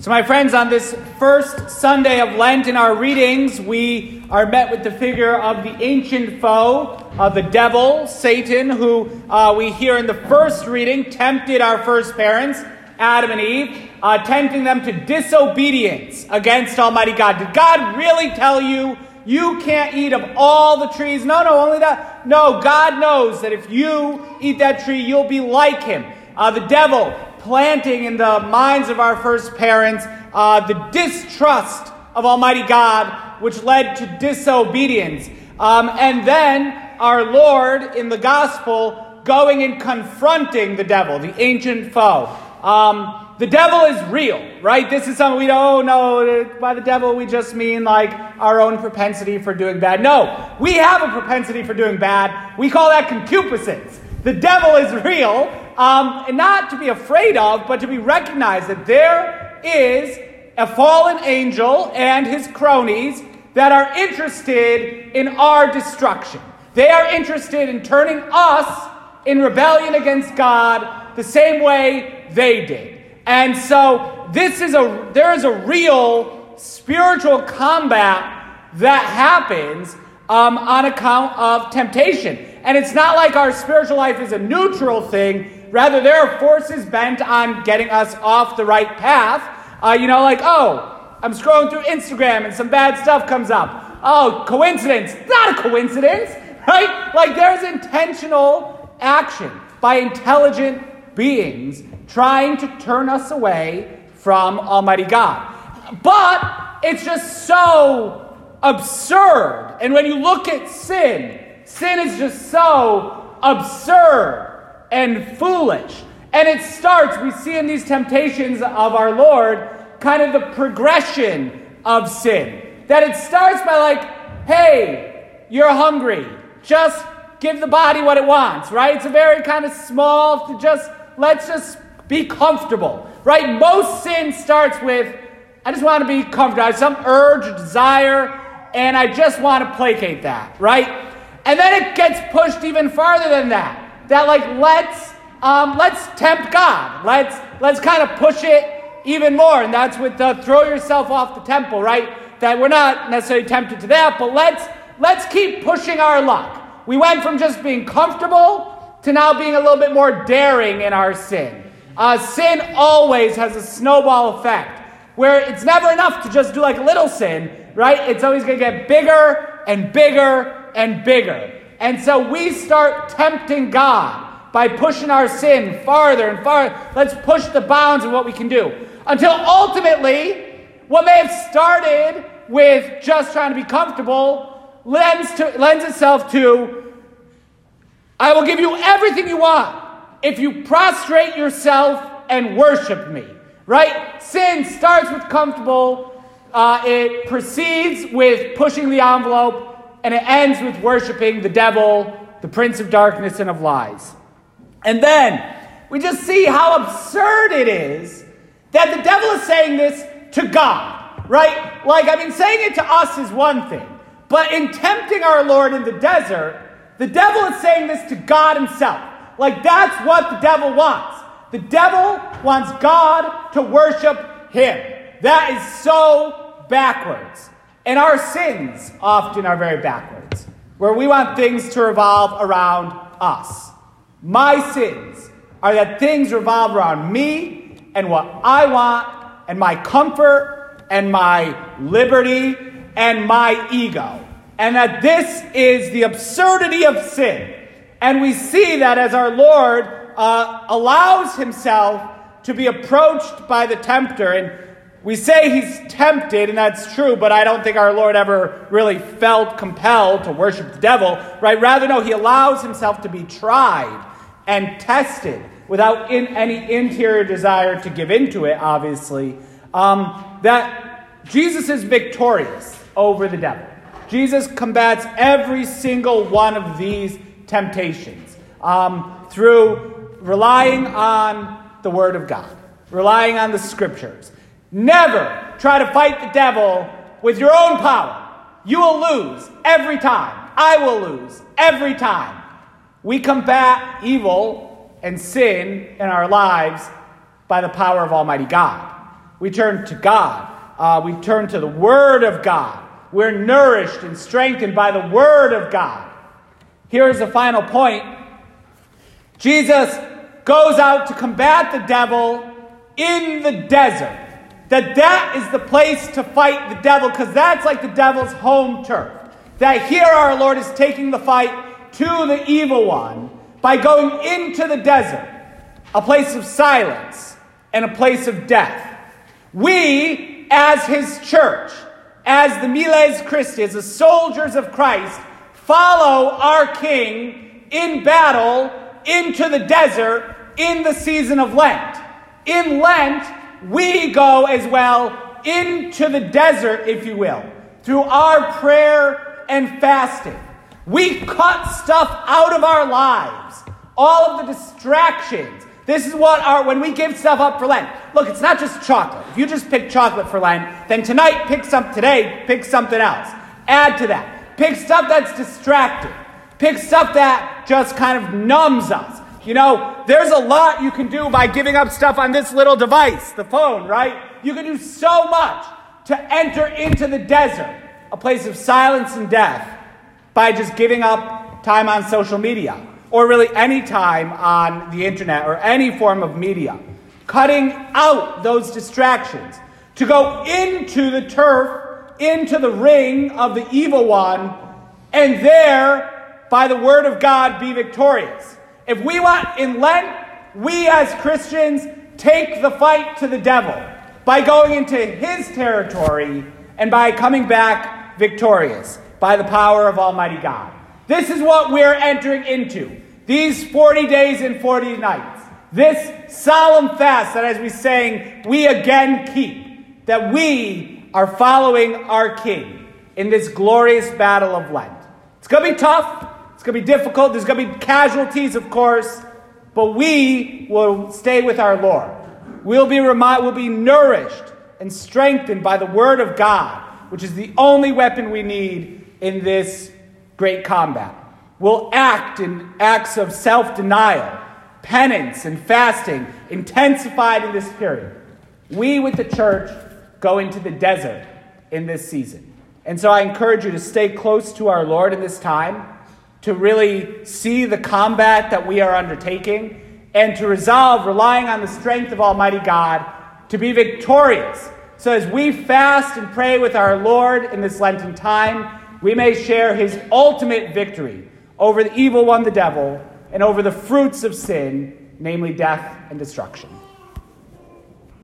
So, my friends, on this first Sunday of Lent in our readings, we are met with the figure of the ancient foe, of the devil, Satan, who uh, we hear in the first reading tempted our first parents, Adam and Eve, uh, tempting them to disobedience against Almighty God. Did God really tell you you can't eat of all the trees? No, no, only that. No, God knows that if you eat that tree, you'll be like him. Uh, the devil planting in the minds of our first parents uh, the distrust of Almighty God, which led to disobedience. Um, and then our Lord in the gospel going and confronting the devil, the ancient foe. Um, the devil is real, right? This is something we don't know. By the devil, we just mean like our own propensity for doing bad. No, we have a propensity for doing bad. We call that concupiscence. The devil is real, um, and not to be afraid of, but to be recognized that there is a fallen angel and his cronies that are interested in our destruction. They are interested in turning us in rebellion against God the same way they did. And so this is a there is a real spiritual combat that happens um, on account of temptation. And it's not like our spiritual life is a neutral thing Rather, there are forces bent on getting us off the right path. Uh, you know, like, oh, I'm scrolling through Instagram and some bad stuff comes up. Oh, coincidence. Not a coincidence, right? Like, there's intentional action by intelligent beings trying to turn us away from Almighty God. But it's just so absurd. And when you look at sin, sin is just so absurd and foolish. And it starts, we see in these temptations of our Lord, kind of the progression of sin. That it starts by, like, hey, you're hungry. Just give the body what it wants, right? It's a very kind of small, to just, let's just be comfortable, right? Most sin starts with, I just want to be comfortable. I have some urge, desire, and I just want to placate that, right? And then it gets pushed even farther than that that like let's um, let's tempt God. Let's let's kind of push it even more, and that's with the throw yourself off the temple, right? That we're not necessarily tempted to that, but let's let's keep pushing our luck. We went from just being comfortable to now being a little bit more daring in our sin. Uh, sin always has a snowball effect where it's never enough to just do like a little sin, right? It's always going to get bigger and bigger and bigger. And so we start tempting God by pushing our sin farther and farther. Let's push the bounds of what we can do. Until ultimately, what may have started with just trying to be comfortable lends, to, lends itself to I will give you everything you want if you prostrate yourself and worship me. Right? Sin starts with comfortable, uh, it proceeds with pushing the envelope and it ends with worshiping the devil, the prince of darkness and of lies. And then we just see how absurd it is that the devil is saying this to God, right? Like, I mean, saying it to us is one thing, but in tempting our Lord in the desert, the devil is saying this to God himself. Like, that's what the devil wants. The devil wants God to worship him. That is so backwards. And our sins often are very backwards, where we want things to revolve around us. My sins are that things revolve around me and what I want, and my comfort, and my liberty, and my ego. And that this is the absurdity of sin. And we see that as our Lord uh, allows himself to be approached by the tempter. And we say he's tempted, and that's true, but I don't think our Lord ever really felt compelled to worship the devil, right? Rather, no, he allows himself to be tried and tested without in any interior desire to give into it, obviously. Um, that Jesus is victorious over the devil. Jesus combats every single one of these temptations um, through relying on the Word of God, relying on the Scriptures. Never try to fight the devil with your own power. You will lose every time. I will lose every time. We combat evil and sin in our lives by the power of Almighty God. We turn to God. Uh, we turn to the Word of God. We're nourished and strengthened by the Word of God. Here is the final point Jesus goes out to combat the devil in the desert. That that is the place to fight the devil because that's like the devil's home turf. That here our Lord is taking the fight to the evil one by going into the desert, a place of silence and a place of death. We, as his church, as the Miles Christi, as the soldiers of Christ, follow our King in battle into the desert in the season of Lent. In Lent, we go as well into the desert, if you will, through our prayer and fasting. We cut stuff out of our lives, all of the distractions. This is what our, when we give stuff up for Lent. Look, it's not just chocolate. If you just pick chocolate for Lent, then tonight pick some, today pick something else. Add to that. Pick stuff that's distracting. Pick stuff that just kind of numbs us. You know, there's a lot you can do by giving up stuff on this little device, the phone, right? You can do so much to enter into the desert, a place of silence and death, by just giving up time on social media, or really any time on the internet or any form of media. Cutting out those distractions to go into the turf, into the ring of the evil one, and there, by the word of God, be victorious. If we want in Lent, we as Christians take the fight to the devil by going into his territory and by coming back victorious by the power of Almighty God. This is what we're entering into. These 40 days and 40 nights. This solemn fast that, as we sang, we again keep. That we are following our King in this glorious battle of Lent. It's going to be tough. It's going to be difficult. There's going to be casualties, of course, but we will stay with our Lord. We'll be, remi- we'll be nourished and strengthened by the Word of God, which is the only weapon we need in this great combat. We'll act in acts of self denial, penance, and fasting, intensified in this period. We, with the church, go into the desert in this season. And so I encourage you to stay close to our Lord in this time to really see the combat that we are undertaking and to resolve, relying on the strength of Almighty God, to be victorious. So as we fast and pray with our Lord in this Lenten time, we may share his ultimate victory over the evil one, the devil, and over the fruits of sin, namely death and destruction.